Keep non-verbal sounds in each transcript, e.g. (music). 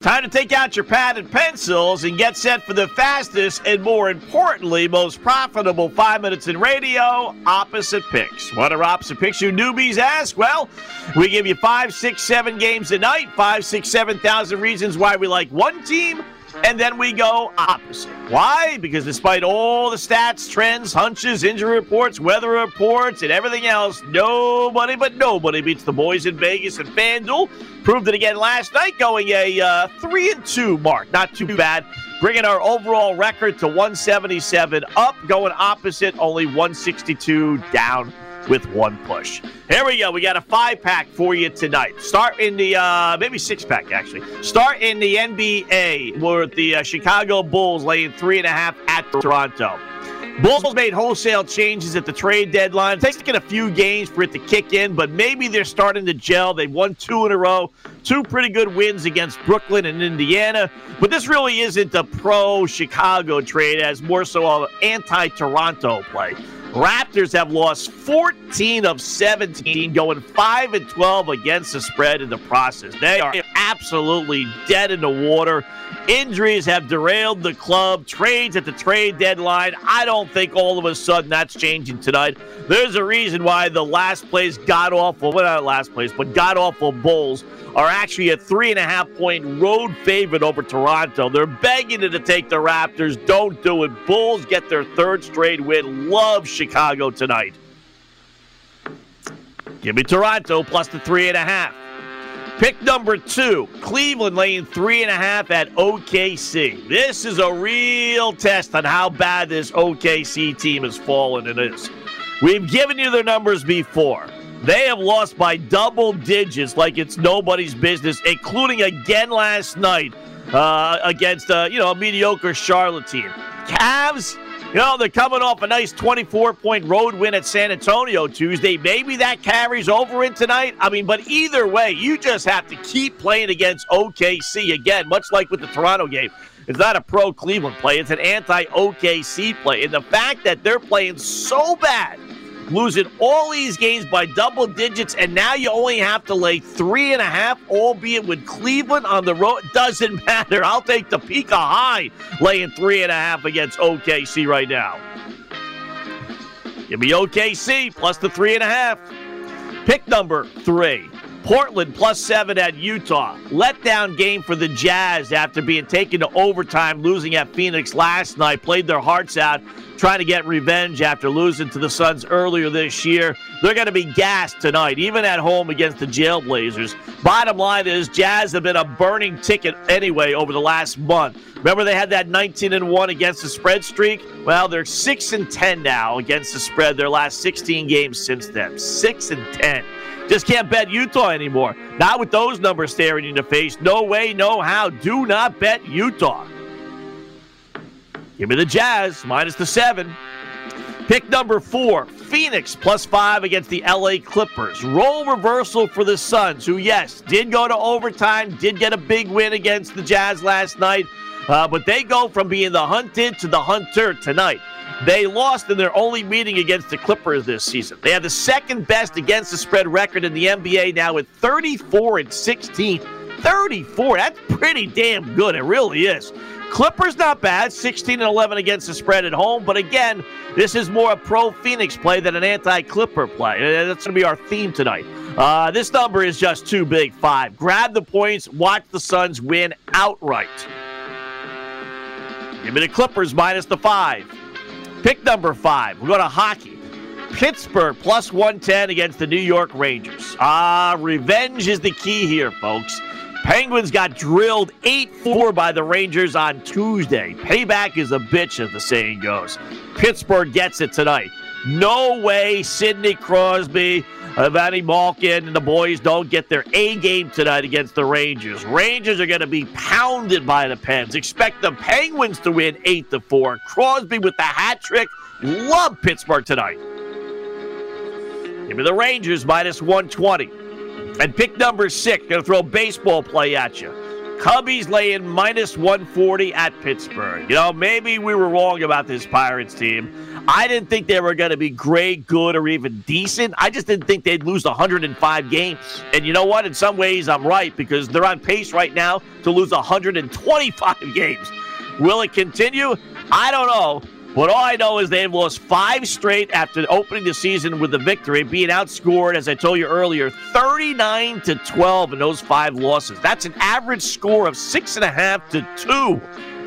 Time to take out your pad and pencils and get set for the fastest and, more importantly, most profitable five minutes in radio opposite picks. What are opposite picks, you newbies ask? Well, we give you five, six, seven games a night, five, six, seven thousand reasons why we like one team and then we go opposite. Why? Because despite all the stats, trends, hunches, injury reports, weather reports, and everything else, nobody but nobody beats the boys in Vegas and FanDuel. Proved it again last night, going a uh, three and two mark. Not too bad. Bringing our overall record to 177 up, going opposite, only 162 down with one push. Here we go. We got a five pack for you tonight. Start in the uh, maybe six pack actually. Start in the NBA with the uh, Chicago Bulls laying three and a half at Toronto. Bulls made wholesale changes at the trade deadline. It's taken a few games for it to kick in, but maybe they're starting to gel. They've won two in a row, two pretty good wins against Brooklyn and Indiana. But this really isn't a pro Chicago trade, as more so an anti Toronto play. Raptors have lost 14 of 17, going 5 and 12 against the spread in the process. They are absolutely dead in the water. Injuries have derailed the club. Trades at the trade deadline. I don't think all of a sudden that's changing tonight. There's a reason why the last place god awful, well, not last place, but god awful Bulls are actually a three and a half point road favorite over Toronto. They're begging it to take the Raptors. Don't do it. Bulls get their third straight win. Love Chicago tonight. Give me Toronto plus the three and a half. Pick number two, Cleveland laying three and a half at OKC. This is a real test on how bad this OKC team has fallen and is. We've given you their numbers before. They have lost by double digits like it's nobody's business, including again last night uh, against uh, you know a mediocre Charlotte team. Cavs, you know they're coming off a nice 24 point road win at San Antonio Tuesday. Maybe that carries over in tonight. I mean, but either way, you just have to keep playing against OKC again, much like with the Toronto game. It's not a pro Cleveland play; it's an anti OKC play, and the fact that they're playing so bad losing all these games by double digits, and now you only have to lay three and a half, albeit with Cleveland on the road. (laughs) Doesn't matter. I'll take the Topeka High laying three and a half against OKC right now. Give me OKC plus the three and a half. Pick number three. Portland plus seven at Utah. Letdown game for the Jazz after being taken to overtime, losing at Phoenix last night. Played their hearts out trying to get revenge after losing to the Suns earlier this year. They're going to be gassed tonight, even at home against the Jailblazers. Bottom line is, Jazz have been a burning ticket anyway over the last month. Remember, they had that 19 and 1 against the spread streak? Well, they're 6 and 10 now against the spread, their last 16 games since then. 6 and 10. Just can't bet Utah anymore. Not with those numbers staring you in the face. No way, no how. Do not bet Utah. Give me the Jazz, minus the seven. Pick number four, Phoenix, plus five against the LA Clippers. Role reversal for the Suns, who, yes, did go to overtime, did get a big win against the Jazz last night, uh, but they go from being the hunted to the hunter tonight. They lost in their only meeting against the Clippers this season. They have the second best against the spread record in the NBA now at 34 and 16. 34, that's pretty damn good. It really is. Clippers not bad, 16 and 11 against the spread at home. But again, this is more a pro Phoenix play than an anti Clipper play. Uh, that's going to be our theme tonight. Uh, this number is just too big. Five. Grab the points. Watch the Suns win outright. Give me the Clippers minus the five. Pick number five. We go to hockey. Pittsburgh plus 110 against the New York Rangers. Ah, revenge is the key here, folks. Penguins got drilled 8 4 by the Rangers on Tuesday. Payback is a bitch, as the saying goes. Pittsburgh gets it tonight. No way Sidney Crosby, Evgeny Malkin, and the boys don't get their A game tonight against the Rangers. Rangers are going to be pounded by the Pens. Expect the Penguins to win 8 to 4. Crosby with the hat trick. Love Pittsburgh tonight. Give me the Rangers minus 120. And pick number six, going to throw baseball play at you. Cubbies laying minus 140 at Pittsburgh. You know, maybe we were wrong about this Pirates team. I didn't think they were going to be great, good, or even decent. I just didn't think they'd lose 105 games. And you know what? In some ways, I'm right because they're on pace right now to lose 125 (laughs) games. Will it continue? I don't know. But all I know is they've lost five straight after opening the season with a victory, being outscored, as I told you earlier, 39 to 12 in those five losses. That's an average score of six and a half to two.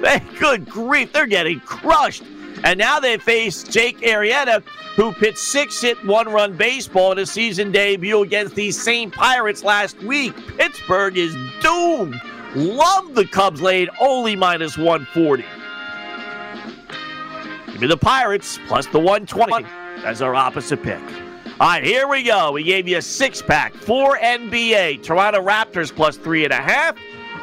Hey, (laughs) good grief, they're getting crushed. And now they face Jake Arrieta, who pitched six hit, one run baseball in his season debut against these same Pirates last week. Pittsburgh is doomed. Love the Cubs laid only minus 140. Give me the Pirates plus the 120 as our opposite pick. All right, here we go. We gave you a six pack four NBA. Toronto Raptors plus three and a half.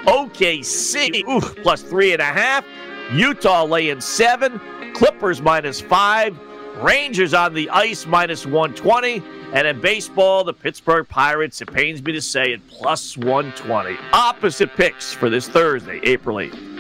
OKC oof, plus three and a half. Utah laying seven. Clippers minus five. Rangers on the ice minus 120. And in baseball, the Pittsburgh Pirates, it pains me to say it, plus 120. Opposite picks for this Thursday, April 8th.